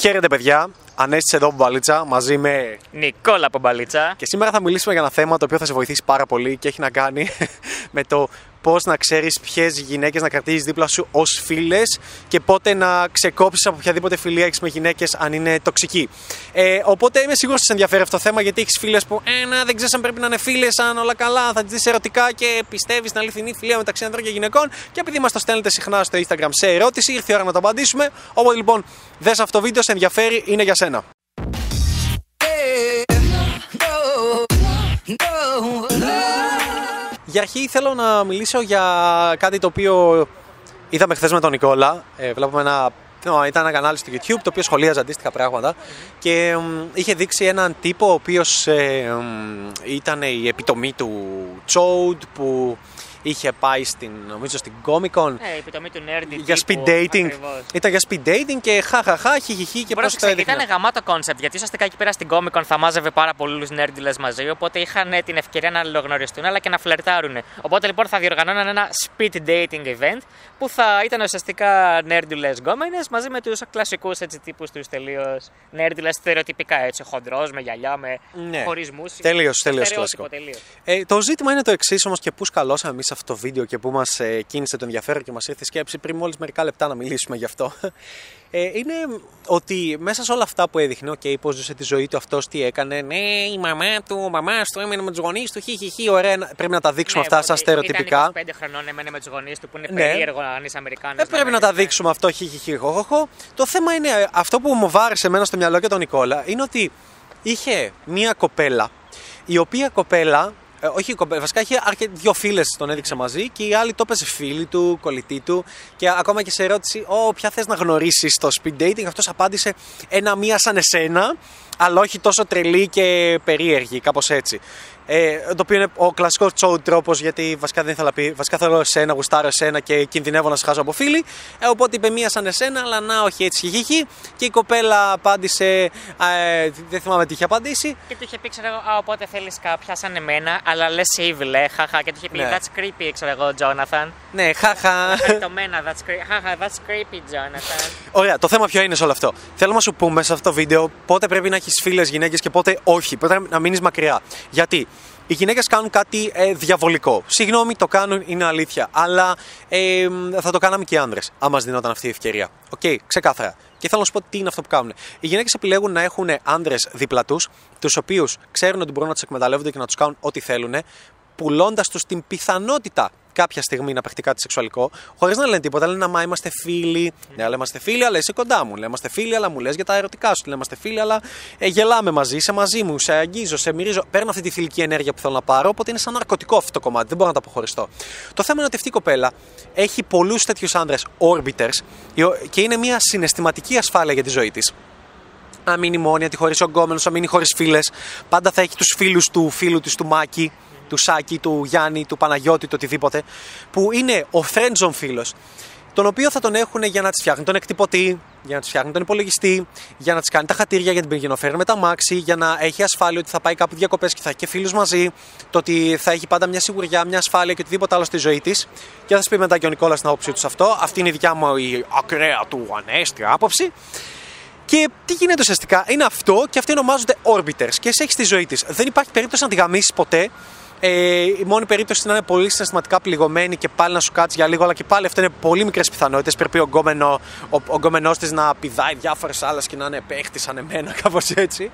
Χαίρετε, παιδιά. Ανέστησε εδώ Μπαλίτσα μαζί με. Νικόλα Πομπαλίτσα. Και σήμερα θα μιλήσουμε για ένα θέμα το οποίο θα σε βοηθήσει πάρα πολύ και έχει να κάνει με το πώς να ξέρεις ποιες γυναίκες να κρατήσεις δίπλα σου ως φίλες και πότε να ξεκόψεις από οποιαδήποτε φιλία έχεις με γυναίκες αν είναι τοξική. Ε, οπότε είμαι σίγουρος ότι σε ενδιαφέρει αυτό το θέμα γιατί έχεις φίλες που ένα δεν ξέρεις αν πρέπει να είναι φίλες, αν όλα καλά, θα τις δεις ερωτικά και πιστεύεις στην αληθινή φιλία μεταξύ ανδρών και γυναικών. Και επειδή μας το στέλνετε συχνά στο Instagram σε ερώτηση, ήρθε η ώρα να το απαντήσουμε. Οπότε λοιπόν, δες αυτό το βίντεο, σε ενδιαφέρει, είναι για σένα. Για αρχή θέλω να μιλήσω για κάτι το οποίο είδαμε χθες με τον Νικόλα. Ε, βλέπουμε ένα ήταν ένα κανάλι στο YouTube το οποίο σχολίαζε αντίστοιχα πράγματα και είχε δείξει έναν τύπο ο οποίος ε, ήταν η επιτομή του Chode που είχε πάει στην, νομίζω στην Comic Con. Ε, επιτομή του nerd για speed dating. Ακριβώς. Ήταν για speed dating και χαχαχά, χιχιχι και πώς το έδειχνε. Ήταν γαμάτο concept γιατί ουσιαστικά εκεί πέρα στην Comic Con θα μάζευε πάρα πολλούς nerd ίλες μαζί. Οπότε είχαν την ευκαιρία να αλληλογνωριστούν αλλά και να φλερτάρουν. Οπότε λοιπόν θα διοργανώναν ένα speed dating event που θα ήταν ουσιαστικά nerd ίλες γκόμενες μαζί με τους κλασικούς τύπους τους τελείως nerd ίλες στερεοτυπικά έτσι. Χοντρός, με γυαλιά, με Ναι. χωρισμού. Τελείως, τελείως κλασικό. Ε, το ζήτημα είναι το εξής όμως και πούς σκαλώσαμε εμείς αυτό το βίντεο και πού μας ε, κίνησε το ενδιαφέρον και μας ήρθε η σκέψη πριν μόλις μερικά λεπτά να μιλήσουμε γι' αυτό. Ε, είναι ότι μέσα σε όλα αυτά που έδειχνε, OK, πώς ζούσε τη ζωή του αυτός, τι έκανε. Ναι, η μαμά του, ο μαμάς του έμενε με τους γονείς του, χι, χι, χι, ωραία. να- Πρέπει να τα δείξουμε αυτά σαν στερεοτυπικά. Ναι, Ήταν 25 χρονών, έμενε με τους γονείς του που είναι Ναι. περίεργο να είναι Αμερικάνος. Δεν πρέπει να τα δείξουμε αυτό, χι, χι, χι, χω, χω, χω. Το θέμα είναι, ε, αυτό που μου βάρεσε εμένα στο μυαλό και τον Νικόλα, είναι ότι είχε μία κοπέλα, η οποία κοπέλα, ε, όχι η κοπέλα, βασικά είχε αρκε... δύο φίλες τον έδειξε μαζί και η άλλη το έπαιζε φίλη του, κολλητή του και ακόμα και σε ερώτηση, Ω, ποια θες να γνωρίσεις στο speed dating, αυτός απάντησε ένα μία σαν εσένα, αλλά όχι τόσο τρελή και περίεργη, κάπως έτσι. Ε, το οποίο είναι ο κλασικός τσόου τρόπος, γιατί βασικά δεν ήθελα να πει. Βασικά θέλω εσένα, γουστάρω εσένα και κινδυνεύω να σε χάσω από φίλη. Ε, οπότε είπε μία σαν εσένα, αλλά να όχι έτσι χιχιχι. Και η κοπέλα απάντησε. Ε, δεν θυμάμαι τι είχε απαντήσει. Και του είχε πει, ξέρω εγώ, Α, οπότε θέλεις κάποια σαν εμένα, αλλά λε evil, ε, χαχα. Και του είχε πει, Ναι. That's creepy, ξέρω εγώ, Jonathan. Ναι, χαχα. Χαριτωμένα, that's creepy. Χαχα, that's creepy, Jonathan. Ωραία, το θέμα ποιο είναι σε όλο αυτό. Θέλω να σου πούμε σε αυτό το βίντεο πότε πρέπει να έχεις φίλες γυναίκες και πότε όχι. Πότε να μείνεις μακριά. Γιατί οι γυναίκες κάνουν κάτι ε, διαβολικό. Συγγνώμη, το κάνουν, είναι αλήθεια. Αλλά ε, θα το κάναμε και οι άνδρες, αν μας δινόταν αυτή η ευκαιρία. Οκ, ξεκάθαρα. Και θέλω να σου πω τι είναι αυτό που κάνουν. Οι γυναίκες επιλέγουν να έχουν άνδρες δίπλα τους, τους οποίους ξέρουν ότι μπορούν να τους εκμεταλλεύονται και να τους κάνουν ό,τι θέλουν, πουλώντας τους την πιθανότητα κάποια στιγμή να παιχτεί κάτι σεξουαλικό, χωρίς να λένε τίποτα. Λένε μα είμαστε φίλοι. Ναι, αλλά είμαστε φίλοι, αλλά είσαι κοντά μου. Λέμε είμαστε φίλοι, αλλά μου λες για τα ερωτικά σου. Λέμε είμαστε φίλοι, αλλά ε, γελάμε μαζί, είσαι μαζί μου, σε αγγίζω, σε μυρίζω. Παίρνω αυτή τη φιλική ενέργεια που θέλω να πάρω, οπότε είναι σαν ναρκωτικό αυτό το κομμάτι. Δεν μπορώ να το αποχωριστώ. Το θέμα είναι ότι αυτή η κοπέλα έχει πολλούς τέτοιους άνδρες orbiters οι ο- και είναι μια συναισθηματική ασφάλεια για τη ζωή της να μείνει μόνη, να τη χωρίσει ο γκόμενος, να μείνει χωρίς φίλες. Πάντα θα έχει τους φίλους του φίλου της, του Μάκη, του Σάκη, του Γιάννη, του Παναγιώτη, του οτιδήποτε. Που είναι ο friendzone φίλος, τον οποίο θα τον έχουν για να της φτιάχνει τον εκτυπωτή, για να της φτιάχνει τον υπολογιστή, για να της κάνει τα χατήρια για την πυρηνοφέρει με τα μάξι, για να έχει ασφάλεια ότι θα πάει κάπου διακοπές και θα έχει και φίλους μαζί, το ότι θα έχει πάντα μια σιγουριά, μια ασφάλεια και οτιδήποτε άλλο στη ζωή της. Και θα σας πει μετά και ο Νικόλας την άποψή τους σε αυτό. Αυτή είναι η δικιά μου η ακραία του ανέστια άποψη. Και τι γίνεται ουσιαστικά, είναι αυτό και αυτοί ονομάζονται orbiters και εσύ έχει τη ζωή της. Δεν υπάρχει περίπτωση να τη γαμίσεις ποτέ. Ε, η μόνη περίπτωση είναι να είναι πολύ συναισθηματικά πληγωμένη και πάλι να σου κάτσει για λίγο, αλλά και πάλι αυτό είναι πολύ μικρές πιθανότητες. Πρέπει ο γκόμενο ο, ο γκόμενός της να πηδάει διάφορες άλλες και να είναι παίχτης σαν εμένα, κάπως έτσι.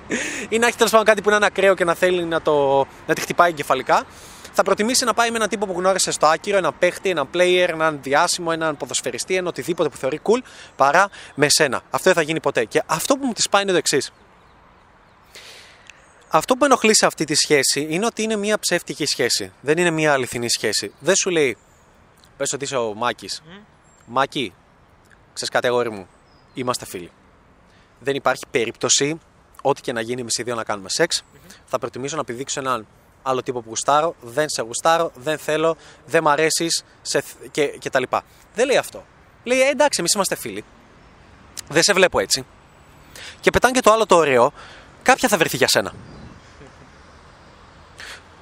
Ή να έχει τέλος πάντων κάτι που να είναι ακραίο και να θέλει να, το, να τη χτυπάει εγκεφαλικά. Θα προτιμήσει να πάει με έναν τύπο που γνώρισε στο άκυρο, έναν παίχτη, έναν player, έναν διάσημο, έναν ποδοσφαιριστή, έναν οτιδήποτε που θεωρεί cool, παρά με σένα. Αυτό δεν θα γίνει ποτέ. Και αυτό που μου της πάει είναι το εξής. Αυτό που με ενοχλεί σε αυτή τη σχέση είναι ότι είναι μια ψεύτικη σχέση. Δεν είναι μια αληθινή σχέση. Δεν σου λέει, πες ότι είσαι ο Μάκης. Μάκη, ξέρεις κάτι, αγόρι μου, είμαστε φίλοι. Δεν υπάρχει περίπτωση, ό,τι και να γίνει εμείς οι δύο να κάνουμε σεξ, θα προτιμήσω να επιδείξω έναν άλλο τύπο που γουστάρω, δεν σε γουστάρω, δεν θέλω, δεν μ' αρέσεις και, και τα λοιπά. Δεν λέει αυτό. Λέει, ε, εντάξει, εμείς είμαστε φίλοι. Δεν σε βλέπω έτσι. Και πετάνε και το άλλο το ωραίο, κάποια θα βρεθεί για σένα.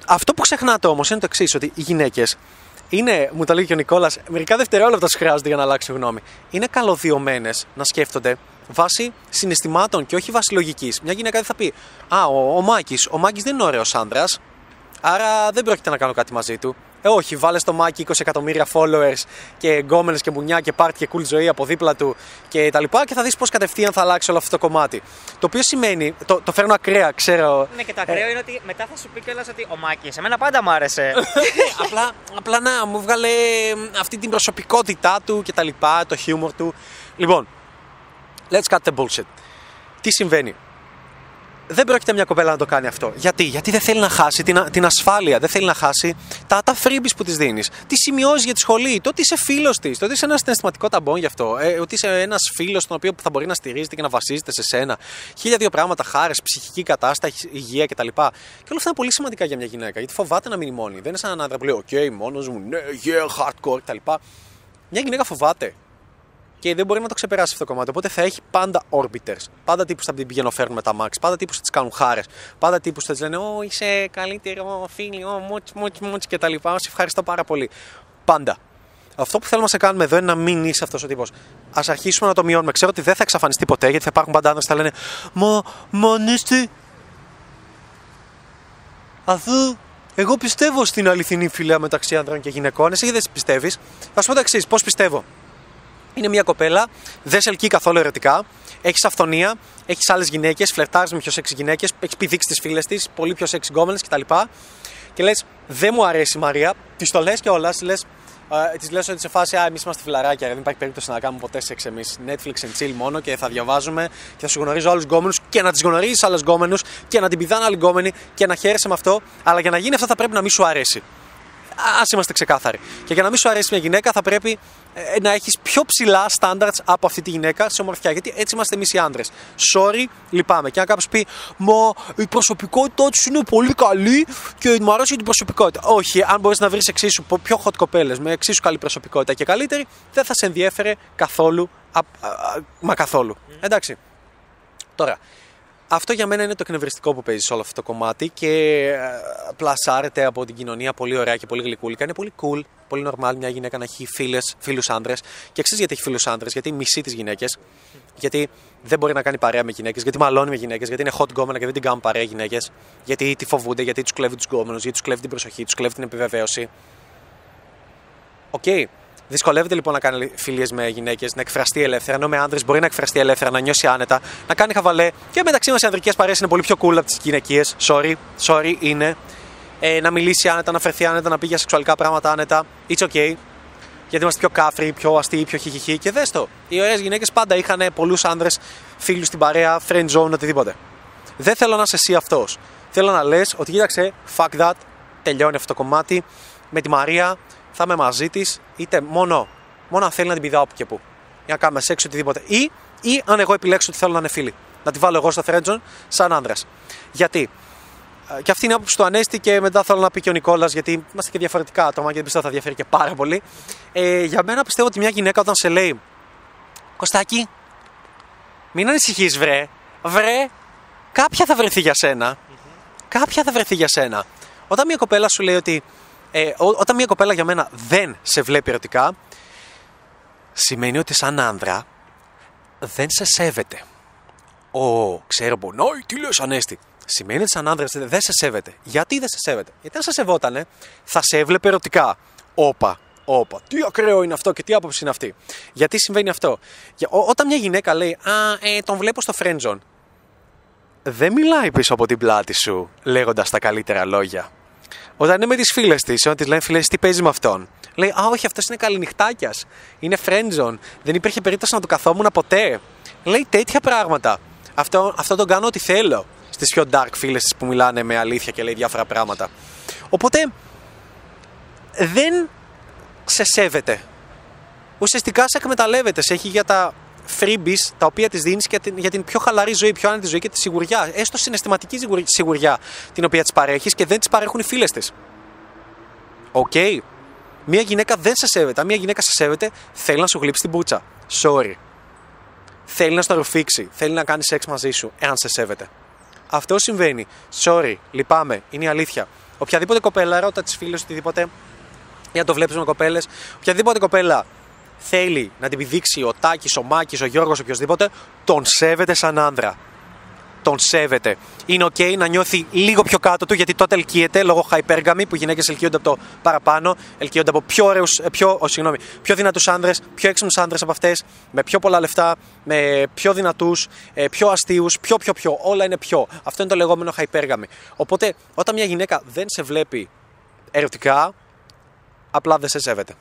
Αυτό που ξεχνάτε όμως είναι το εξής, ότι οι γυναίκες είναι, μου το λέει και ο Νικόλας, μερικά δευτερόλεπτα σου χρειάζονται για να αλλάξουν γνώμη. Είναι καλωδιωμένες να σκέφτονται βάσει συναισθημάτων και όχι βάσει λογικής. Μια γυναίκα δεν θα πει Α, ο, ο Μάκης. Ο Μάκης δεν είναι ωραίος άντρας. Άρα δεν πρόκειται να κάνω κάτι μαζί του. Ε, όχι, βάλε στο Μάκη 20 εκατομμύρια followers και γκόμενες και μουνιά και πάρτι και cool ζωή από δίπλα του και τα λοιπά και θα δεις πώς κατευθείαν θα αλλάξει όλο αυτό το κομμάτι. Το οποίο σημαίνει, το, το φέρνω ακραία, ξέρω. Ναι, και το ακραίο είναι ότι μετά θα σου πει κιόλας ότι ο Μάκης, εμένα πάντα μου άρεσε. απλά, απλά να μου βγάλε αυτή την προσωπικότητά του και τα λοιπά, το χιούμορ του. Λοιπόν, let's cut the bullshit. Τι συμβαίνει; Δεν πρόκειται μια κοπέλα να το κάνει αυτό. Γιατί, Γιατί δεν θέλει να χάσει την, την ασφάλεια, δεν θέλει να χάσει τα, τα freebies που της δίνεις, τι σημειώσει για τη σχολή, το ότι είσαι φίλος της, το ότι είσαι ένα συναισθηματικό ταμπόν γι' αυτό, ε, ότι είσαι ένας φίλος τον οποίο θα μπορεί να στηρίζεται και να βασίζεται σε σένα. Χίλια δύο πράγματα, χάρες, ψυχική κατάσταση, υγεία κτλ. Και όλα αυτά είναι πολύ σημαντικά για μια γυναίκα, γιατί φοβάται να μείνει μόνη. Δεν είναι σαν ένα άντρα που λέει: OK, μόνος μου, ναι, yeah, hardcore κτλ. Μια γυναίκα φοβάται και δεν μπορεί να το ξεπεράσει αυτό το κομμάτι. Οπότε θα έχει πάντα orbiters. Πάντα τύπους θα την πηγαίνουν φέρνουν με τα max. Πάντα τύπους θα τις κάνουν χάρες. Πάντα τύπους θα τη λένε Ω, είσαι καλύτερο φίλο, μούτ, μούτ, μούτ και τα λοιπά. Σε ευχαριστώ πάρα πολύ. Πάντα. Αυτό που θέλουμε να σε κάνουμε εδώ είναι να μην είσαι αυτός ο τύπος. Α αρχίσουμε να το μειώνουμε. Ξέρω ότι δεν θα εξαφανιστεί ποτέ γιατί θα υπάρχουν πάντα άντρε που θα λένε Μα, μα Αφού εγώ πιστεύω στην αληθινή φιλία μεταξύ άνδρων και γυναικών, εσύ δεν πιστεύεις. Θα σου πω το εξής: Πώς πιστεύω; Είναι μια κοπέλα, δεν σε ελκύει καθόλου ερωτικά, έχεις αυθονία, έχεις άλλες γυναίκες, φλερτάρεις με πιο σεξ γυναίκες, έχεις πηδήξεις τις φίλες της, πολύ πιο σεξ γκόμενες κτλ. Και λες, δεν μου αρέσει η Μαρία, της το λες και όλα, της λες της λες ότι σε φάση, εμείς είμαστε φιλαράκια, δεν υπάρχει περίπτωση να κάνουμε ποτέ σεξ εμείς. Netflix and chill μόνο και θα διαβάζουμε και θα σου γνωρίζω άλλους γκόμενους και να τις γνωρίζεις άλλου γκόμενους και να την πηδάνε άλλοι γκόμενοι και να χαίρεσαι με αυτό. Αλλά για να γίνει αυτό θα πρέπει να μην σου αρέσει. Α είμαστε ξεκάθαροι. Και για να μην σου αρέσει μια γυναίκα, θα πρέπει ε, να έχεις πιο ψηλά standards από αυτή τη γυναίκα σε ομορφιά. Γιατί έτσι είμαστε εμείς οι άντρες. Sorry, λυπάμαι. Και αν κάποιος πει, Μα η προσωπικότητά του είναι πολύ καλή και μου αρέσει την προσωπικότητα. Όχι, αν μπορείς να βρεις εξίσου πιο hot κοπέλες με εξίσου καλή προσωπικότητα και καλύτερη, δεν θα σε ενδιέφερε καθόλου. Α, α, α, μα καθόλου. Εντάξει. Τώρα, αυτό για μένα είναι το εκνευριστικό που παίζει σε όλο αυτό το κομμάτι και ε, πλασάρεται από την κοινωνία πολύ ωραία και πολύ γλυκούλικα. Είναι πολύ cool, πολύ normal μια γυναίκα να έχει φίλους άντρε. Και εξή γιατί έχει φίλους άντρε, γιατί μισεί τι γυναίκες, γιατί δεν μπορεί να κάνει παρέα με γυναίκες, γιατί μαλώνει με γυναίκες, γιατί είναι hot γκόμενα και δεν την κάνουν παρέα γυναίκες, γιατί τη φοβούνται, γιατί τους κλέβει τους γκόμενους, γιατί τους κλέβει την προσοχή, τους κλέβει την επιβεβαίωση. Ok. Okay. Δυσκολεύεται λοιπόν να κάνει φιλίες με γυναίκες, να εκφραστεί ελεύθερα. Ενώ με άντρες μπορεί να εκφραστεί ελεύθερα, να νιώσει άνετα, να κάνει χαβαλέ. Και μεταξύ μας οι ανδρικές παρέες είναι πολύ πιο cool από τις γυναικείες. Sorry, sorry είναι. Ε, να μιλήσει άνετα, να φερθεί άνετα, να πει για σεξουαλικά πράγματα άνετα. It's okay. Γιατί είμαστε πιο κάφροι, πιο αστείοι, πιο χιχιχί. Και δες το. Οι ωραίες γυναίκες πάντα είχαν πολλούς άνδρες, φίλους στην παρέα, friend zone, οτιδήποτε. Δεν θέλω να είσαι εσύ αυτός. Θέλω να λες ότι κοίταξε, fuck that, τελειώνει αυτό το κομμάτι. Με τη Μαρία θα είμαι μαζί της, είτε μόνο, μόνο αν θέλει να την πηδάω που και που. Ή να κάνουμε σεξ οτιδήποτε. Ή, ή αν εγώ επιλέξω ότι θέλω να είναι φίλη. Να τη βάλω εγώ στο friendzone σαν άντρας. Γιατί; Ε, και αυτή είναι η άποψη του Ανέστη και μετά θέλω να πει και ο Νικόλας, γιατί είμαστε και διαφορετικά άτομα και δεν πιστεύω θα διαφέρει και πάρα πολύ. Ε, για μένα πιστεύω ότι μια γυναίκα όταν σε λέει Κωστάκι, μην ανησυχείς, βρε. Βρε, κάποια θα βρεθεί για σένα. Κάποια θα βρεθεί για σένα. Όταν μια κοπέλα σου λέει ότι ε, όταν μια κοπέλα για μένα δεν σε βλέπει ερωτικά, σημαίνει ότι σαν άνδρα δεν σε σέβεται. Ω, ξέρω πονάει, τι λες ανέστη. Σημαίνει ότι σαν άνδρας δεν σε σέβεται. Γιατί δεν σε σέβεται; Γιατί αν σε σεβότανε, θα σε έβλεπε ερωτικά. Όπα, όπα. Τι ακραίο είναι αυτό και τι άποψη είναι αυτή. Γιατί συμβαίνει αυτό; Για, ό, όταν μια γυναίκα λέει Α, ε, τον βλέπω στο friendzone. Δεν μιλάει πίσω από την πλάτη σου λέγοντας τα καλύτερα λόγια. Όταν είναι με τις φίλες της, όταν της λένε φίλε, τι παίζεις με αυτόν; Λέει, Α, όχι, αυτός είναι καληνυχτάκιας. Είναι friendzone. Δεν υπήρχε περίπτωση να του καθόμουν ποτέ. Λέει τέτοια πράγματα. Αυτό, αυτό τον κάνω ό,τι θέλω στις πιο dark φίλες της που μιλάνε με αλήθεια και λέει διάφορα πράγματα. Οπότε δεν σε σέβεται. Ουσιαστικά σε εκμεταλλεύεται. Σε έχει για τα freebies τα οποία της δίνεις για, για την πιο χαλαρή ζωή, πιο άνετη ζωή και τη σιγουριά. Έστω συναισθηματική σιγουριά την οποία της παρέχεις και δεν της παρέχουν οι φίλες της. Ok. Okay. Μία γυναίκα δεν σε σέβεται. μία γυναίκα σε σέβεται, θέλει να σου γλύψει την πούτσα. Sorry. Θέλει να στο ρουφήξει. Θέλει να κάνει σεξ μαζί σου, εάν σε σέβεται. Αυτό συμβαίνει. Sorry, λυπάμαι. Είναι η αλήθεια. Οποιαδήποτε κοπέλα, ρώτα τις φίλες οτιδήποτε, για να το βλέπεις με κοπέλες, οποιαδήποτε κοπέλα θέλει να την επιδείξει ο Τάκης, ο Μάκης, ο Γιώργος, οποιοδήποτε, τον σέβεται σαν άνδρα. Τον σέβεται. Είναι OK να νιώθει λίγο πιο κάτω του γιατί τότε ελκύεται λόγω hypergamy που οι γυναίκες ελκύονται από το παραπάνω, ελκύονται από πιο ωραίους, πιο, oh, συγγνώμη, πιο δυνατούς άνδρες, πιο έξυπνους άνδρες από αυτές, με πιο πολλά λεφτά, με πιο δυνατούς, πιο αστείους, πιο πιο πιο. Όλα είναι πιο. Αυτό είναι το λεγόμενο hypergamy. Οπότε όταν μια γυναίκα δεν σε βλέπει ερωτικά, απλά δεν σε σέβεται.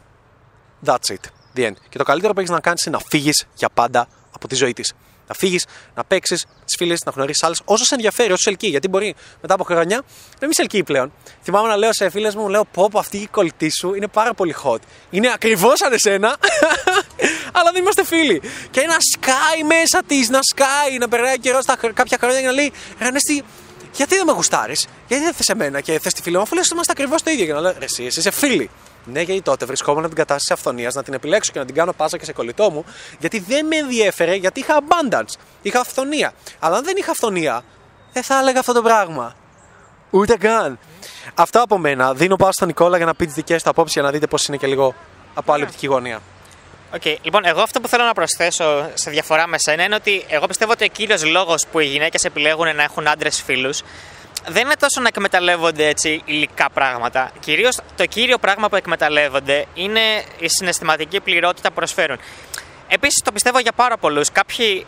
That's it. The end. Και το καλύτερο που έχεις να κάνεις είναι να φύγεις για πάντα από τη ζωή της. Να φύγεις, να παίξεις τις φίλες, να γνωρίσεις άλλε, όσο σε ενδιαφέρει, όσο σε ελκύει. Γιατί μπορεί μετά από χρόνια να μην σε ελκύει πλέον. Θυμάμαι να λέω σε φίλες μου, λέω πω, πω αυτή η κολλητή σου είναι πάρα πολύ hot. Είναι ακριβώς σαν εσένα, αλλά δεν είμαστε φίλοι. Και να σκάει μέσα της, να σκάει, να περνάει καιρός στα κάποια χρόνια και να λέει, Ρανέστη, γιατί δεν με γουστάρεις, γιατί δεν θες εμένα και θες τη φίλη μου, αφού λε είμαστε ακριβώς το ίδιο. Και να λέω, εσύ, εσύ είσαι φίλη. Ναι, γιατί τότε βρισκόμουν την κατάσταση αυθονίας να την επιλέξω και να την κάνω πάσα και σε κολλητό μου, γιατί δεν με ενδιέφερε, γιατί είχα abundance, είχα αυθονία. Αλλά αν δεν είχα αυθονία, δεν θα έλεγα αυτό το πράγμα. Ούτε καν. Αυτά από μένα. Δίνω πάω στον Νικόλα για να πει τις δικές του απόψεις για να δείτε πώς είναι και λίγο από άλλη οπτική γωνία. Okay. Λοιπόν, εγώ αυτό που θέλω να προσθέσω σε διαφορά με σένα είναι ότι εγώ πιστεύω ότι ο κύριος λόγος που οι γυναίκες επιλέγουν να έχουν άντρες φίλους δεν είναι τόσο να εκμεταλλεύονται έτσι υλικά πράγματα. Κυρίως το κύριο πράγμα που εκμεταλλεύονται είναι η συναισθηματική πληρότητα που προσφέρουν. Επίσης το πιστεύω για πάρα πολλούς. Κάποιοι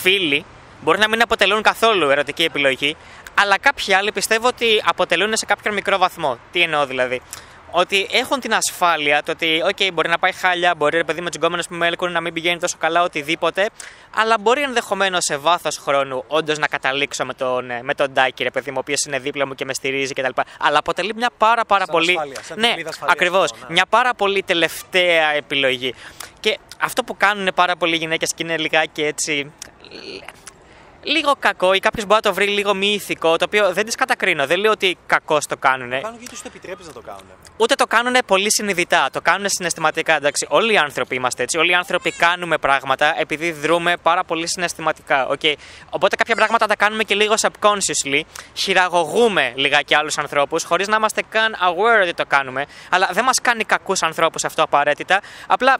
φίλοι μπορεί να μην αποτελούν καθόλου ερωτική επιλογή, αλλά κάποιοι άλλοι πιστεύω ότι αποτελούν σε κάποιον μικρό βαθμό. Τι εννοώ δηλαδή ότι έχουν την ασφάλεια το ότι, OK, μπορεί να πάει χάλια, μπορεί ρε παιδί με του που με έλκουν να μην πηγαίνει τόσο καλά, οτιδήποτε, αλλά μπορεί ενδεχομένως σε βάθος χρόνου όντως να καταλήξω με τον, ε, με τον Ντάκη, ρε παιδί μου, ο οποίος είναι δίπλα μου και με στηρίζει κτλ. Αλλά αποτελεί μια πάρα πάρα σαν πολύ. Ασφάλεια, σαν ναι, ακριβώς. Ναι. Μια πάρα πολύ τελευταία επιλογή. Και αυτό που κάνουν πάρα πολλοί γυναίκες και είναι λιγάκι έτσι λίγο κακό ή κάποιος μπορεί να το βρει λίγο μη ηθικό, το οποίο δεν τι κατακρίνω. Δεν λέω ότι κακώ το κάνουν. Το κάνουν γιατί του το επιτρέπεις να το κάνουν. Ούτε το κάνουν πολύ συνειδητά. Το κάνουν συναισθηματικά. Εντάξει, όλοι οι άνθρωποι είμαστε έτσι. Όλοι οι άνθρωποι κάνουμε πράγματα επειδή δρούμε πάρα πολύ συναισθηματικά. Okay. Οπότε κάποια πράγματα τα κάνουμε και λίγο subconsciously. Χειραγωγούμε λιγάκι άλλους ανθρώπους χωρίς να είμαστε καν aware ότι το κάνουμε. Αλλά δεν μας κάνει κακούς ανθρώπους αυτό απαραίτητα. Απλά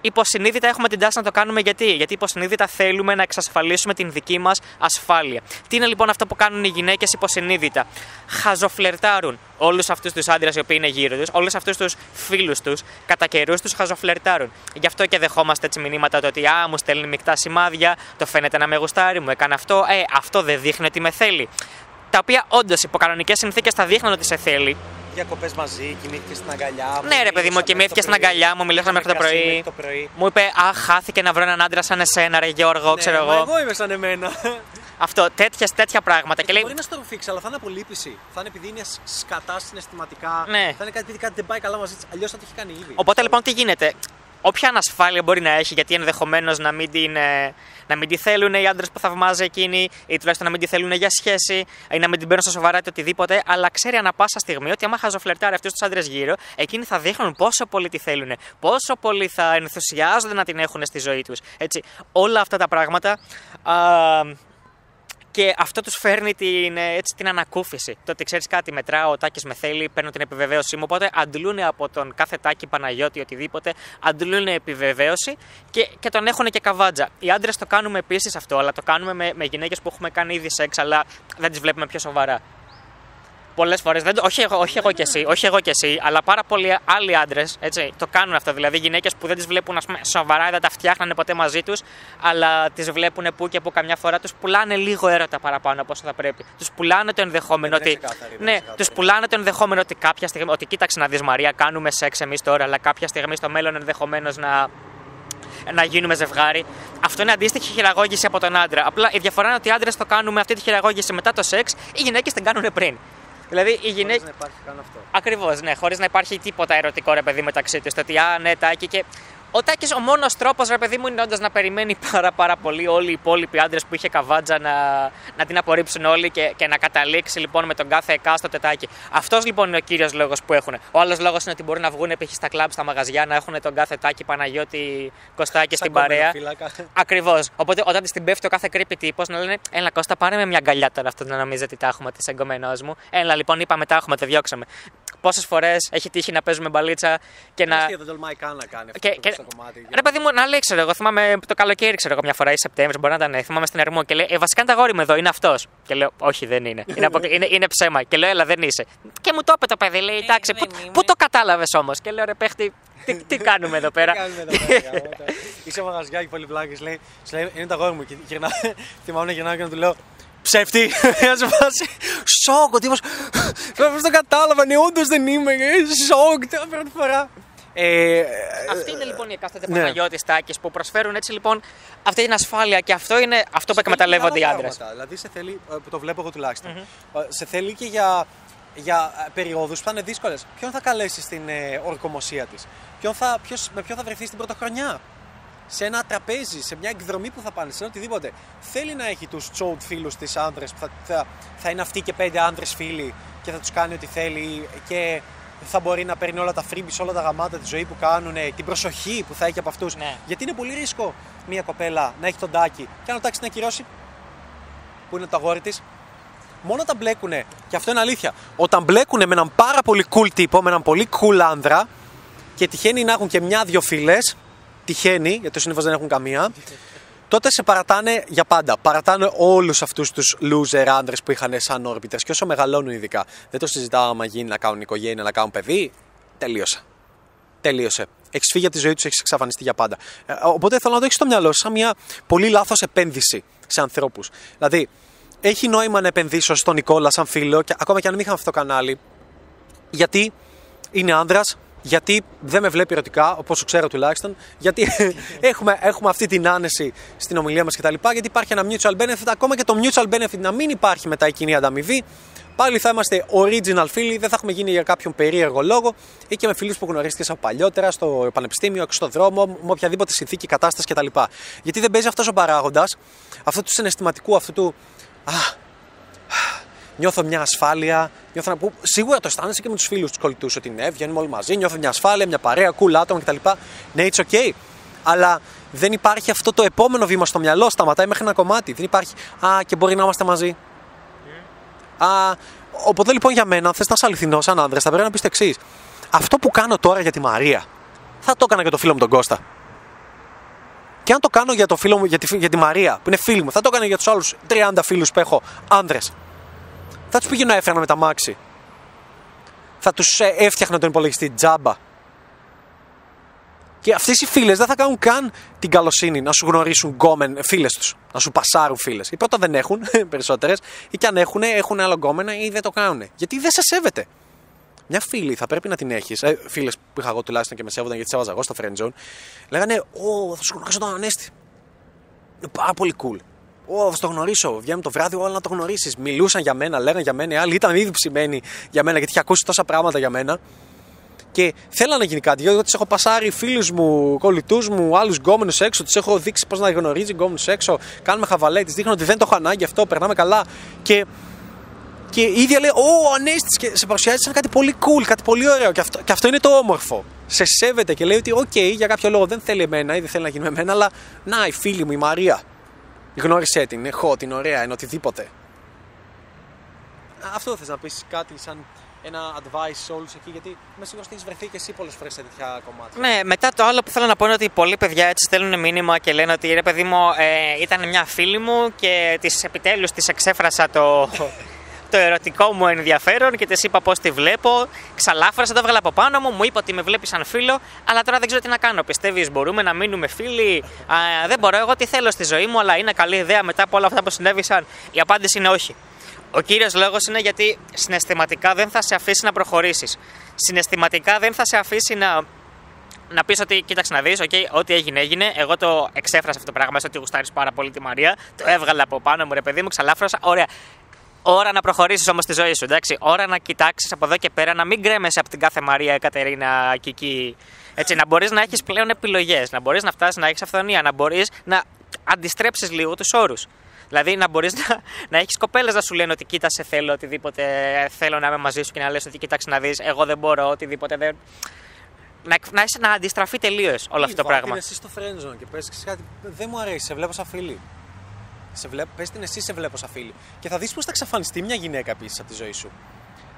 υποσυνείδητα έχουμε την τάση να το κάνουμε γιατί; Γιατί υποσυνείδητα θέλουμε να εξασφαλίσουμε την δική μας ασφάλεια. Τι είναι λοιπόν αυτό που κάνουν οι γυναίκες υποσυνείδητα; Χαζοφλερτάρουν όλους αυτούς τους άντρες οι οποίοι είναι γύρω τους, όλους αυτούς τους φίλους τους, κατά καιρούς τους χαζοφλερτάρουν. Γι' αυτό και δεχόμαστε έτσι μηνύματα το ότι Α, μου στέλνει μεικτά σημάδια, το φαίνεται να με γουστάρει, μου έκανε αυτό, Ε, αυτό δεν δείχνει ότι με θέλει. Τα οποία όντως υπό κανονικές συνθήκες θα δείχνουν ότι σε θέλει, διακοπές μαζί, κοιμήθηκε στην αγκαλιά μου. Ναι, ρε παιδί μου, κοιμήθηκε στην αγκαλιά μου, μιλήσαμε μέχρι το πρωί. το πρωί. Μου είπε, Αχ, χάθηκε να βρω έναν άντρα σαν εσένα, ρε Γιώργο, Ναι, ξέρω μα εγώ. Εγώ είμαι σαν εμένα. Αυτό, τέτοιες, τέτοια πράγματα. Και λέει, Μπορεί να στο ρουφήξει, αλλά θα είναι απολύπηση. Θα είναι επειδή είναι σκατά συναισθηματικά. Ναι. Θα είναι κάτι επειδή κάτι δεν πάει καλά μαζί της. Αλλιώς θα το έχει κάνει ήδη. Οπότε λοιπόν τι γίνεται; Όποια ανασφάλεια μπορεί να έχει, γιατί ενδεχομένως να, μην την, ε, να μην τη θέλουν οι άντρες που θαυμάζει εκείνη, ή τουλάχιστον να μην τη θέλουν για σχέση, ή να μην την παίρνουν στα σοβαρά ή οτιδήποτε, αλλά ξέρει ανα πάσα στιγμή ότι άμα χαζοφλερτάρει αυτούς τους άντρες γύρω, εκείνοι θα δείχνουν πόσο πολύ τη θέλουν, πόσο πολύ θα ενθουσιάζονται να την έχουν στη ζωή τους. Όλα αυτά τα πράγματα α, και αυτό τους φέρνει την, ε, έτσι, την ανακούφιση. Το ότι ξέρεις κάτι, μετράω, ο Τάκης με θέλει, παίρνω την επιβεβαίωσή μου. Οπότε αντλούν από τον κάθε Τάκη, Παναγιώτη, οτιδήποτε, αντλούν επιβεβαίωση και, και τον έχουν και καβάτζα. Οι άντρες το κάνουμε επίσης αυτό, αλλά το κάνουμε με, με γυναίκες που έχουμε κάνει ήδη σεξ, αλλά δεν τις βλέπουμε πιο σοβαρά. Πολλές φορές, όχι, εγώ, όχι εγώ και εσύ, όχι εγώ και εσύ, αλλά πάρα πολλοί άλλοι άντρες το κάνουν αυτό. Δηλαδή γυναίκες που δεν τις βλέπουν ας πούμε, σοβαρά, δεν τα φτιάχνανε ποτέ μαζί τους, αλλά τις βλέπουν που και που καμιά φορά τους πουλάνε λίγο έρωτα παραπάνω από όσο θα πρέπει. Τους πουλάνε το ενδεχόμενο Δεν είναι ότι. ξεκάθαρη, δεν είναι ναι, ξεκάθαρη. τους πουλάνε το ενδεχόμενο ότι κάποια στιγμή. Ότι κοίταξε να δεις Μαρία, κάνουμε σεξ εμείς τώρα, αλλά κάποια στιγμή στο μέλλον ενδεχομένως να να γίνουμε ζευγάρι. Αυτό είναι αντίστοιχη χειραγώγηση από τον άντρα. Απλά η διαφορά είναι ότι οι άντρες το κάνουμε αυτή τη χειραγώγηση μετά το σεξ, οι γυναίκες την κάνουν πριν. Δηλαδή οι Χωρίς γυναίκε. να υπάρχει καν αυτό. Ακριβώς, ναι, χωρίς να υπάρχει τίποτα ερωτικό ρε παιδί μεταξύ τους. Το ότι α, ναι, τάκι και. Ο Τάκης, ο μόνος τρόπος, ρε παιδί μου, είναι όντως να περιμένει πάρα, πάρα πολύ όλοι οι υπόλοιποι άντρες που είχε καβάτζα να, να την απορρίψουν όλοι και, και να καταλήξει λοιπόν με τον κάθε εκάστοτε Τάκη. Αυτός λοιπόν είναι ο κύριος λόγος που έχουν. Ο άλλος λόγος είναι ότι μπορεί να βγουν π.χ. στα κλαμπ, στα μαγαζιά, να έχουν τον κάθε Τάκη Παναγιώτη Κωστάκη στην Σαν παρέα. κομμενοφύλακα. Ακριβώς. Οπότε όταν της την πέφτει ο κάθε creepy τύπος να λένε Έλα Κώστα, πάρε με μια αγκαλιά τώρα αυτό να νομίζει ότι τα έχουμε τη εγκομενός μου. Έλα λοιπόν, είπαμε τα έχουμε, το διώξαμε. Πόσες φορές έχει τύχει να παίζουμε μπαλίτσα και να. Δεν τολμάει καν να κάνει αυτό Και, το και, στο κομμάτι. ρε παιδί μου, να λέει, ξέρω εγώ, θυμάμαι το καλοκαίρι, ξέρω εγώ, μια φορά ή Σεπτέμβρη, μπορεί να ήταν, θυμάμαι στην Ερμό και λέει, ε, βασικά είναι τα γόρι μου εδώ, είναι αυτός. Και λέω, Όχι, δεν είναι. Είναι, αποκλει- είναι, είναι ψέμα. Και λέω, Έλα, δεν είσαι. Και μου το είπε το παιδί, λέει, εντάξει, πού, πού το κατάλαβες όμως; Και λέω, ρε παίχτη, τι, τι κάνουμε εδώ πέρα; Τι κάνουμε εδώ πέρα, γαμώτα. Είσαι μαγαζιάκι πολύ πλάκη. Λέει, σου λέει, είναι τα γόρι μου. Και γυρνά, θυμάμαι να γυρνάω και να του λέω, Ψεύτη! Να σε φάση. Σοκ, ο τύπος. Πώς το κατάλαβα, ναι, όντως δεν είμαι. ε, Σοκ, την πρώτη φορά. Ε, Αυτή είναι λοιπόν η εκάστοτε Ναι. Παναγιώτης τάκης που προσφέρουν έτσι λοιπόν αυτή την ασφάλεια και αυτό είναι αυτό που εκμεταλλεύονται οι Άλλα άντρες. πράγματα. Δηλαδή σε θέλει, ε, που το βλέπω εγώ τουλάχιστον, ε, σε θέλει και για, για περιόδους που θα είναι δύσκολες. Ποιον θα καλέσεις στην ε, ορκομοσία της, με ποιον θα βρεθείς στην πρωτοχρονιά, σε ένα τραπέζι, σε μια εκδρομή που θα πάνε, σε ένα οτιδήποτε. Θέλει να έχει τους τσόουτ φίλους της άντρε που θα, θα, θα είναι αυτοί και πέντε άντρε φίλοι και θα τους κάνει ό,τι θέλει και θα μπορεί να παίρνει όλα τα freebies, όλα τα γαμάτα, της ζωής που κάνουν, την προσοχή που θα έχει από αυτούς. Ναι. Γιατί είναι πολύ ρίσκο μια κοπέλα να έχει τον τάκι και αν ο τάκι την ακυρώσει, που είναι το αγόρι της, μόνο όταν μπλέκουνε, και αυτό είναι αλήθεια, όταν μπλέκουνε με έναν πάρα πολύ cool τύπο, με έναν πολύ cool άνδρα και τυχαίνει να έχουν και μια-δυο φίλες, τυχαίνει, γιατί συνήθω δεν έχουν καμία, τότε σε παρατάνε για πάντα. Παρατάνε όλους αυτούς τους loser άντρε που είχαν σαν όρπιτε και όσο μεγαλώνουν ειδικά. Δεν το συζητάω άμα γίνει να κάνουν οικογένεια, να κάνουν παιδί. Τελείωσε. Τελείωσε. Έχεις φύγει από τη ζωή τους, έχεις εξαφανιστεί για πάντα. Ε, οπότε θέλω να το έχεις στο μυαλό σου σαν μια πολύ λάθος επένδυση σε ανθρώπους. Δηλαδή, έχει νόημα να επενδύσω στον Νικόλα σαν φίλο, και ακόμα και αν μην είχαμε αυτό το κανάλι, γιατί είναι άνδρας, γιατί δεν με βλέπει ερωτικά, όπως ξέρω τουλάχιστον, γιατί έχουμε, έχουμε αυτή την άνεση στην ομιλία μας κτλ. Γιατί υπάρχει ένα mutual benefit, ακόμα και το mutual benefit να μην υπάρχει μετά η κοινή ανταμοιβή, πάλι θα είμαστε original φίλοι, δεν θα έχουμε γίνει για κάποιον περίεργο λόγο ή και με φίλους που γνωρίστηκες από παλιότερα, στο πανεπιστήμιο, έξω στον δρόμο, με οποιαδήποτε συνθήκη, κατάσταση κτλ. Γιατί δεν παίζει αυτός ο παράγοντας, αυτό του συναισθηματικού, αυτού του. Α, νιώθω μια ασφάλεια. Νιώθω να που σίγουρα το αισθάνεσαι και με τους φίλους τους κολλητούς ότι ναι, βγαίνουμε όλοι μαζί, νιώθω μια ασφάλεια, μια παρέα, cool άτομα κτλ. Ναι, it's okay. Αλλά δεν υπάρχει αυτό το επόμενο βήμα στο μυαλό, σταματάει μέχρι ένα κομμάτι. Δεν υπάρχει. Α, και μπορεί να είμαστε μαζί. Α, οπότε λοιπόν για μένα, αν θες να είσαι αληθινός σαν άνδρας, θα πρέπει να πεις το εξής. Αυτό που κάνω τώρα για τη Μαρία, θα το έκανα για το φίλο μου τον Κώστα. Και αν το κάνω για, το φίλο μου, για, τη, για τη Μαρία, που είναι φίλη μου, θα το έκανα για τους άλλους 30 φίλους που έχω, άνδρες. Θα τους πήγαινα έφερνα με τα μάξι. Θα τους έφτιαχνα τον υπολογιστή τζάμπα. Και αυτές οι φίλες δεν θα κάνουν καν την καλοσύνη να σου γνωρίσουν γκόμεν φίλες τους. Να σου πασάρουν φίλες. Ή πρώτα δεν έχουν περισσότερες, ή και αν έχουν, έχουν άλλο γκόμενα ή δεν το κάνουν. Γιατί δεν σε σέβεται. Μια φίλη θα πρέπει να την έχεις. Ε, Φίλες που είχα εγώ τουλάχιστον και με σέβονταν γιατί σε έβαζα εγώ στο friend zone. Λέγανε, Ω, θα σου γνωρίσω τον Ανέστη. Είναι πάρα πολύ cool. Ω, θα τον γνωρίσω. Βγαίνουμε το βράδυ, έλα να τον γνωρίσεις. Μιλούσαν για μένα, λέγανε για μένα. Οι άλλοι ήταν ήδη ψημένοι για μένα γιατί είχε ακούσει τόσα πράγματα για μένα. Και θέλω να γίνει κάτι, γιατί του έχω πασάρει φίλους μου, κολλητούς μου, άλλους γκόμενους έξω, τους έχω δείξει πώς να γνωρίζει γκόμενους έξω. Κάνουμε χαβαλέ, τη δείχνω ότι δεν το έχω ανάγκη αυτό, περνάμε καλά. Και, και η ίδια λέει: Ω, Ανέστη, και σε παρουσιάζει σαν κάτι πολύ cool, κάτι πολύ ωραίο. Και αυτό, και αυτό είναι το όμορφο. Σε σέβεται και λέει ότι, οκ, για κάποιο λόγο δεν θέλει εμένα ή δεν θέλει να γίνει με εμένα, αλλά να, η φίλη μου, η Μαρία. Γνώρισε την, είναι hot, είναι ωραία, είναι οτιδήποτε. Αυτό θες να πεις κάτι σαν ένα advice σε όλους εκεί, γιατί είμαι σίγουρος ότι έχεις βρεθεί και εσύ πολλές φορές σε τέτοια κομμάτια. Ναι, μετά το άλλο που θέλω να πω είναι ότι πολλοί παιδιά έτσι στέλνουν μήνυμα και λένε ότι ρε παιδί μου ε, ήταν μια φίλη μου και της επιτέλους της εξέφρασα το, το ερωτικό μου ενδιαφέρον και της είπα πώς τη βλέπω. Ξαλάφρασα, το έβγαλα από πάνω μου, μου είπε ότι με βλέπει σαν φίλο, αλλά τώρα δεν ξέρω τι να κάνω. Πιστεύεις, μπορούμε να μείνουμε φίλοι; Α, δεν μπορώ, εγώ τι θέλω στη ζωή μου, αλλά είναι καλή ιδέα μετά από όλα αυτά που συνέβησαν. Η απάντηση είναι όχι. Ο κύριος λόγος είναι γιατί συναισθηματικά δεν θα σε αφήσει να προχωρήσεις. Συναισθηματικά δεν θα σε αφήσει να να πεις ότι κοίταξε να δεις, okay, ό,τι έγινε, έγινε. Εγώ το εξέφρασα αυτό το πράγμα, μέσα ότι γουστάρεις πάρα πολύ τη Μαρία. Το έβγαλα από πάνω μου, ρε παιδί μου, ξαλάφρωσα. Ωραία. Ώρα να προχωρήσεις όμως τη ζωή σου, εντάξει. Ώρα να κοιτάξεις από εδώ και πέρα, να μην γκρέμεσαι από την κάθε Μαρία, Κατερίνα, Κική. Έτσι, να μπορείς να έχεις πλέον επιλογές, να μπορείς να φτάσεις να έχεις αυθονία, να μπορείς να αντιστρέψεις λίγο τους όρους. Δηλαδή να μπορείς να, να έχεις κοπέλες να σου λένε ότι κοίτα σε θέλω, οτιδήποτε θέλω να είμαι μαζί σου και να λες ότι κοίταξε να δεις, εγώ δεν μπορώ, οτιδήποτε δεν. Να, να, είσαι- να αντιστραφεί τελείως όλο αυτό το πράγμα. Την εσύ στο friendzone και πες ξέρεις κάτι, δεν μου αρέσει, σε βλέπω σαν φίλη. Σε βλέπω, πες την εσύ σε βλέπω σαν φίλη. Και θα δεις πώς θα εξαφανιστεί μια γυναίκα επίσης από τη ζωή σου.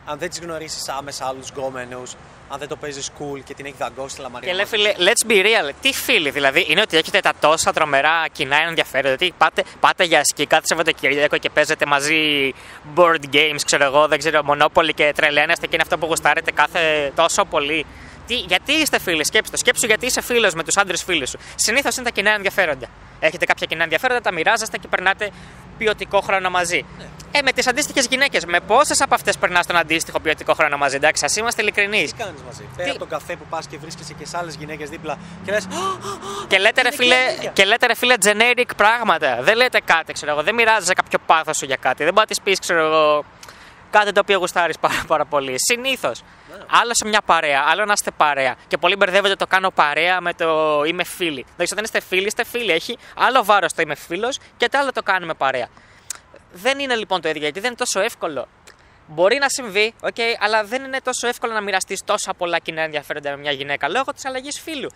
αν δεν τις γνωρίσεις άμεσα άλλους γκόμενους, αν δεν το παίζεις cool και την έχει δαγκώσει τη λαμαρία. Και λέει φίλε, let's be real. Τι φίλοι, δηλαδή, είναι ότι έχετε τα τόσα τρομερά κοινά ενδιαφέροντα. Τι πάτε, πάτε για σκι κάθε Σαββατοκύριακο και παίζετε μαζί board games, ξέρω εγώ, δεν ξέρω, Monopoly και τρελαίνεστε και είναι αυτό που γουστάρετε κάθε τόσο πολύ. Τι, γιατί είστε φίλοι, σκέψτε το. Σκέψου γιατί είσαι φίλος με τους άντρες φίλου σου. Συνήθως είναι τα κοινά ενδιαφέροντα. Έχετε κάποια κοινά ενδιαφέροντα, τα μοιράζεστε και περνάτε ποιοτικό χρόνο μαζί. Ναι. Ε, με τις αντίστοιχες γυναίκες, με πόσες από αυτές περνάς τον αντίστοιχο ποιοτικό χρόνο μαζί, εντάξει, ας είμαστε ειλικρινείς. Τι κάνεις μαζί. Πέρα από τον καφέ που πας και βρίσκεσαι και σε άλλες γυναίκες δίπλα και λες. Και λέτε, ρε Είναι φίλε, κλαδιά. και λέτε ρε φίλε generic πράγματα. Δεν λέτε κάτι, ξέρω εγώ. Δεν μοιράζεσαι κάποιο πάθος σου για κάτι. Δεν μπορεί να της πεις, ξέρω εγώ, κάτι το οποίο γουστάρεις πάρα, πάρα πολύ. Συνήθως. Ναι. Άλλο σε μια παρέα, άλλο να είστε παρέα. Και πολλοί μπερδεύονται το κάνω παρέα με το είμαι φίλοι. Δηλαδή, όταν είστε φίλοι, είστε φίλοι. Έχει άλλο βάρος το είμαι φίλος και το άλλο το κάνουμε παρέα. Δεν είναι λοιπόν το ίδιο γιατί δεν είναι τόσο εύκολο. Μπορεί να συμβεί, οκ, αλλά δεν είναι τόσο εύκολο να μοιραστείς τόσα πολλά κοινά ενδιαφέροντα με μια γυναίκα λόγω της αλλαγής φύλου.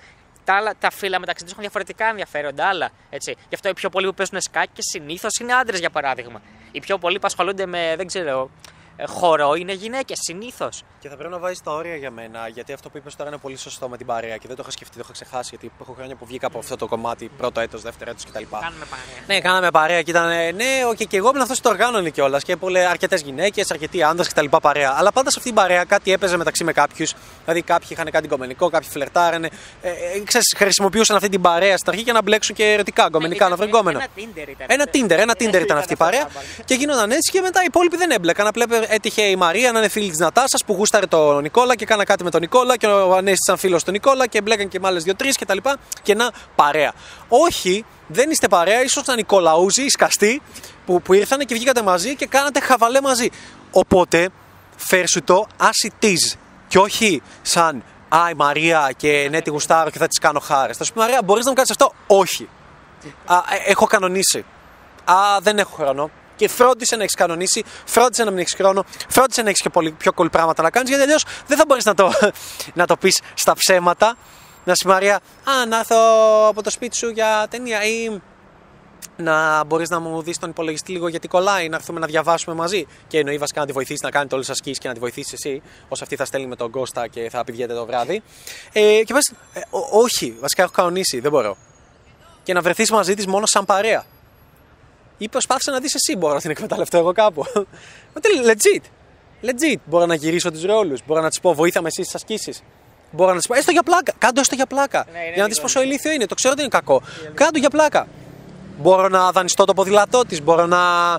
Τα, άλλα, τα φύλα μεταξύ τους έχουν διαφορετικά ενδιαφέροντα, άλλα. Έτσι. Γι' αυτό οι πιο πολλοί που παίζουν σκάκι συνήθως είναι άντρες, για παράδειγμα. Οι πιο πολλοί που ασχολούνται με, δεν ξέρω, ε, χορό είναι γυναίκες, συνήθως. Και θα πρέπει να βάζεις τα όρια για μένα, γιατί αυτό που είπες τώρα είναι πολύ σωστό με την παρέα και δεν το είχα σκεφτεί, το είχα ξεχάσει. Γιατί έχω χρόνια που βγήκα από αυτό το κομμάτι, πρώτο έτος, δεύτερο έτος κτλ. Κάνουμε παρέα. Ναι, κάναμε παρέα και ήταν. ε, Ναι, οκ, και εγώ ήμουν αυτός που το οργάνωνε κιόλας. Και αρκετές γυναίκες, αρκετοί άντρες κτλ. παρέα. Αλλά πάντα σε αυτήν την παρέα κάτι έπαιζε μεταξύ με κάποιους. Δηλαδή κάποιοι είχαν κάτι κομμενικό, κάποιοι φλερτάρανε. Ε, ε, ξέρεις, χρησιμοποιούσαν αυτή την παρέα στην αρχή για να μπλέξουν και ερωτικά, γκομενικά, να βρουν γκόμενο. Ένα Tinder ήταν. Ένα Tinder, ένα Tinder ήταν Ήταν αυτή η αυτό παρέα. το πράγμα. Και γίνονταν έτσι και μετά οι υπόλοιποι δεν έμπλεκαν. Απλά έτυχε η Μαρία να είναι φίλη της Νατάσας που γούσταρε τον Νικόλα και κάνα κάτι με τον Νικόλα και ο Ανέστη ήταν φίλος του Νικόλα και μπλέκαν και με άλλε δύο-τρει και τα λοιπά. Και να παρέα. Όχι, δεν είστε παρέα, ίσως ήταν Νικολαούζοι, οι σκαστοί που, που ήρθαν και βγήκατε μαζί και κάνατε χαβαλέ μαζί. Οπότε φέρσου το as it is. Και όχι σαν Α, η Μαρία και ναι, τη γουστάρω και θα της κάνω χάρε. Θα σου πει Μαρία, μπορείς να μου κάνεις αυτό; Όχι. Α, ε, έχω κανονίσει. Α, δεν έχω χρόνο. Και φρόντισε να έχεις κανονίσει, φρόντισε να μην έχεις χρόνο, φρόντισε να έχεις και πολύ πιο cool πράγματα να κάνεις, γιατί αλλιώς δεν θα μπορείς να το, να το πεις στα ψέματα. Να σου πει Μαρία, Α, να έρθω από το σπίτι σου για ταινία ή να μπορείς να μου δεις τον υπολογιστή λίγο γιατί κολλάει, να έρθουμε να διαβάσουμε μαζί. Και εννοεί βασικά να τη βοηθήσεις να κάνετε όλες τις ασκήσεις και να τη βοηθήσεις εσύ, όσο αυτή θα στέλνει με τον Κώστα και θα πηγαίνετε το βράδυ. Ε, και πες, ε, ό- όχι, βασικά έχω κανονίσει, δεν μπορώ. Και να βρεθείς μαζί της μόνο σαν παρέα. Ή προσπάθησε να δεις εσύ, μπορώ να την εκμεταλλευτώ εγώ κάπου. Μα τι, legit. Legit. Μπορώ να γυρίσω τους ρόλους. Μπορώ να τη πω βοήθα με εσύ στις ασκήσεις. Μπορώ να τη πω έστω για πλάκα. Κάντο έστω για πλάκα. Ναι, είναι για να δεις λίγο πόσο ηλίθιο είναι. Το ξέρω ότι είναι κακό. Κάντο για πλάκα. Μπορώ να δανειστώ το ποδήλατό της. Μπορώ να,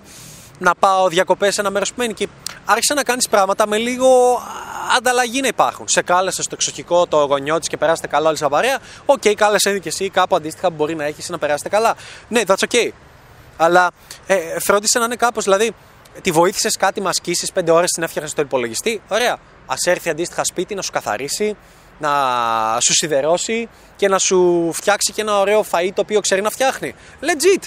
να πάω διακοπές σε ένα μέρος που μένει. Και άρχισε να κάνεις πράγματα με λίγο ανταλλαγή να υπάρχουν. Σε κάλεσε στο εξοχικό των γονιών της και περάσετε καλά όλοι σαν παρέα. Ok, okay, κάλεσε και εσύ κάπου αντίστοιχα που μπορεί να έχεις να περάσετε καλά. Ναι, that's okay. Αλλά ε, φρόντισε να είναι κάπως, δηλαδή, τη βοήθησες κάτι με ασκήσεις, πέντε ώρες την έφτιαχνε στο υπολογιστή. Ωραία. Α έρθει αντίστοιχα σπίτι να σου καθαρίσει, να σου σιδερώσει και να σου φτιάξει και ένα ωραίο φαΐ το οποίο ξέρει να φτιάχνει. Legit.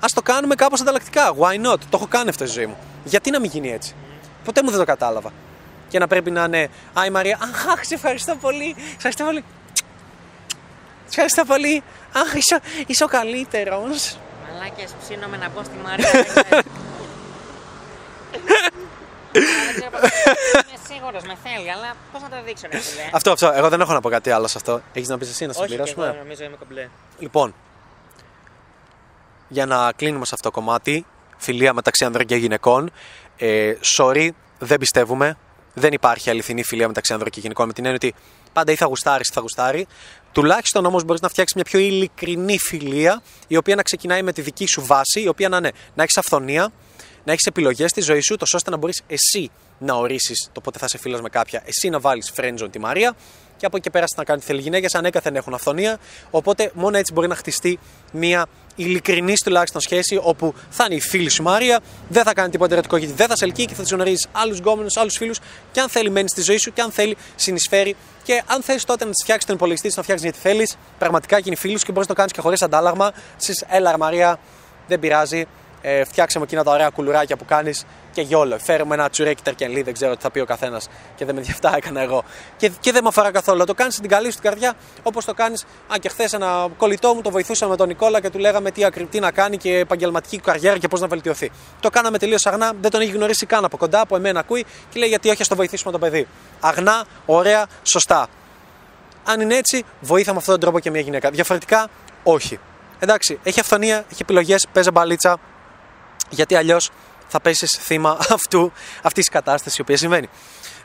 Α το κάνουμε κάπως ανταλλακτικά. Why not? Το έχω κάνει αυτό στη ζωή μου. Γιατί να μην γίνει έτσι; Ποτέ μου δεν το κατάλαβα. Και να πρέπει να είναι. Α, η Μαρία. Αχ, σε ευχαριστώ πολύ. Σε ευχαριστώ πολύ. Σε ευχαριστώ πολύ. Αχ, είσαι, είσαι ο καλύτερος. Μαλάκε, ψήνομαι να μπω στη Μαρία. δεν ξέρω. Δεν ξέρω πώς- Είμαι σίγουρος, με θέλει, αλλά πώς να το δείξω, ρε φίλε. Αυτό, αυτό. Εγώ δεν έχω να πω κάτι άλλο σε αυτό. Έχεις να πεις εσύ να Όχι, και συμπληρώσουμε. εγώ νομίζω είμαι κομπλέ. Λοιπόν, για να κλείνουμε σε αυτό το κομμάτι, φιλία μεταξύ ανδρών και γυναικών. Ε, sorry, δεν πιστεύουμε. Δεν υπάρχει αληθινή φιλία μεταξύ ανδρών και γυναικών με την έννοια ότι πάντα ή θα γουστάρεις ή θα γουστάρει. Τουλάχιστον όμως μπορείς να φτιάξεις μια πιο ειλικρινή φιλία, η οποία να ξεκινάει με τη δική σου βάση, η οποία να είναι να έχεις αυθονία, να έχεις επιλογές στη ζωή σου, τόσο ώστε να μπορείς εσύ να ορίσεις το πότε θα είσαι φίλος με κάποια, εσύ να βάλεις friendzone τη Μαρία και από εκεί και πέρα να κάνει τι θέλει. Γυναίκες ανέκαθεν έχουν αυθονία, οπότε μόνο έτσι μπορεί να χτιστεί μια ειλικρινή τουλάχιστον σχέση όπου θα είναι η φίλη σου Μαρία, δεν θα κάνει τίποτα ερωτικό γιατί δεν θα σε ελκύει και θα τη γνωρίζεις άλλους γκόμενους, άλλους φίλους και αν θέλει μένεις στη ζωή σου και αν θέλει συνεισφέρει και αν θες τότε να τη φτιάξεις τον υπολογιστή, της, να φτιάξεις γιατί θέλεις, πραγματικά και είναι φίλους και μπορείς να το κάνεις και χωρίς αντάλλαγμα. Της έλα ρε Μαρία, δεν πειράζει. Ε, φτιάξε μου εκείνα τα ωραία κουλουράκια που κάνεις και γιόλο. Φέρουμε ένα τσουρέκι τερκενλί, δεν ξέρω τι θα πει ο καθένας και δεν με διαφτά έκανα εγώ. Και, και δεν με αφορά καθόλου. Το κάνεις στην καλή σου την καρδιά όπως το κάνεις. Αν και χθες ένα κολλητό μου το βοηθούσα με τον Νικόλα και του λέγαμε τι, τι να κάνει και επαγγελματική καριέρα και πώς να βελτιωθεί. Το κάναμε τελείως αγνά, δεν τον έχει γνωρίσει καν από κοντά, από εμένα ακούει και λέει γιατί όχι, ας το βοηθήσουμε το παιδί. Αγνά, ωραία, σωστά. Αν είναι έτσι, βοήθα με αυτόν τον τρόπο και μια γυναίκα. Διαφορετικά, όχι. Εντάξει, έχει αυθονία, έχει επιλογές, παίζει μπαλίτσα, γιατί αλλιώς θα πέσεις θύμα αυτού, αυτής της κατάστασης η οποία συμβαίνει.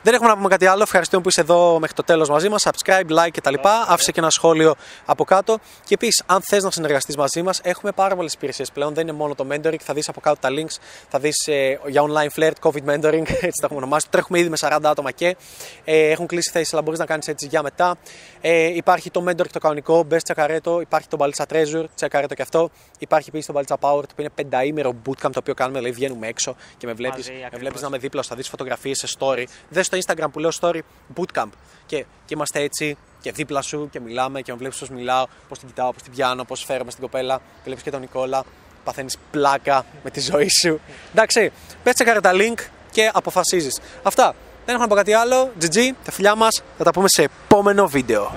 Δεν έχουμε να πούμε κάτι άλλο. Ευχαριστούμε που είσαι εδώ μέχρι το τέλος μαζί μας. Subscribe, like κτλ. Άφησε και ένα σχόλιο από κάτω. Και επίσης, αν θες να συνεργαστείς μαζί μας, έχουμε πάρα πολλές υπηρεσίες πλέον. Δεν είναι μόνο το mentoring. Θα δεις από κάτω τα links. Θα δεις ε, για online flirt, COVID mentoring. Έτσι τα έχουμε ονομάσει. Τρέχουμε ήδη με 40 άτομα και ε, έχουν κλείσει θέσεις, αλλά μπορείς να κάνεις έτσι για μετά. Ε, υπάρχει το mentoring το κανονικό. Μπες τσακαρέτο. Υπάρχει το Balsa Treasure. Τσακαρέτο και αυτό. Υπάρχει επίσης το Balsa Power, το οποίο είναι πενταήμερο bootcamp το οποίο κάνουμε. Δηλαδή βγαίνουμε έξω και με βλέπεις να με δίπλα, θα δεις φωτογραφίες σε story. Δες στο Instagram που λέω story bootcamp. Και, και είμαστε έτσι και δίπλα σου και μιλάμε και με βλέπεις πώς μιλάω, πώς την κοιτάω, πώς την πιάνω, πώς φέρομαι στην κοπέλα. Βλέπεις και τον Νικόλα. Παθαίνεις πλάκα με τη ζωή σου. Εντάξει, πες τσεκάρε τα link και αποφασίζεις. Αυτά. Δεν έχω να πω κάτι άλλο. GG, τα φιλιά μας. Θα τα πούμε σε επόμενο βίντεο.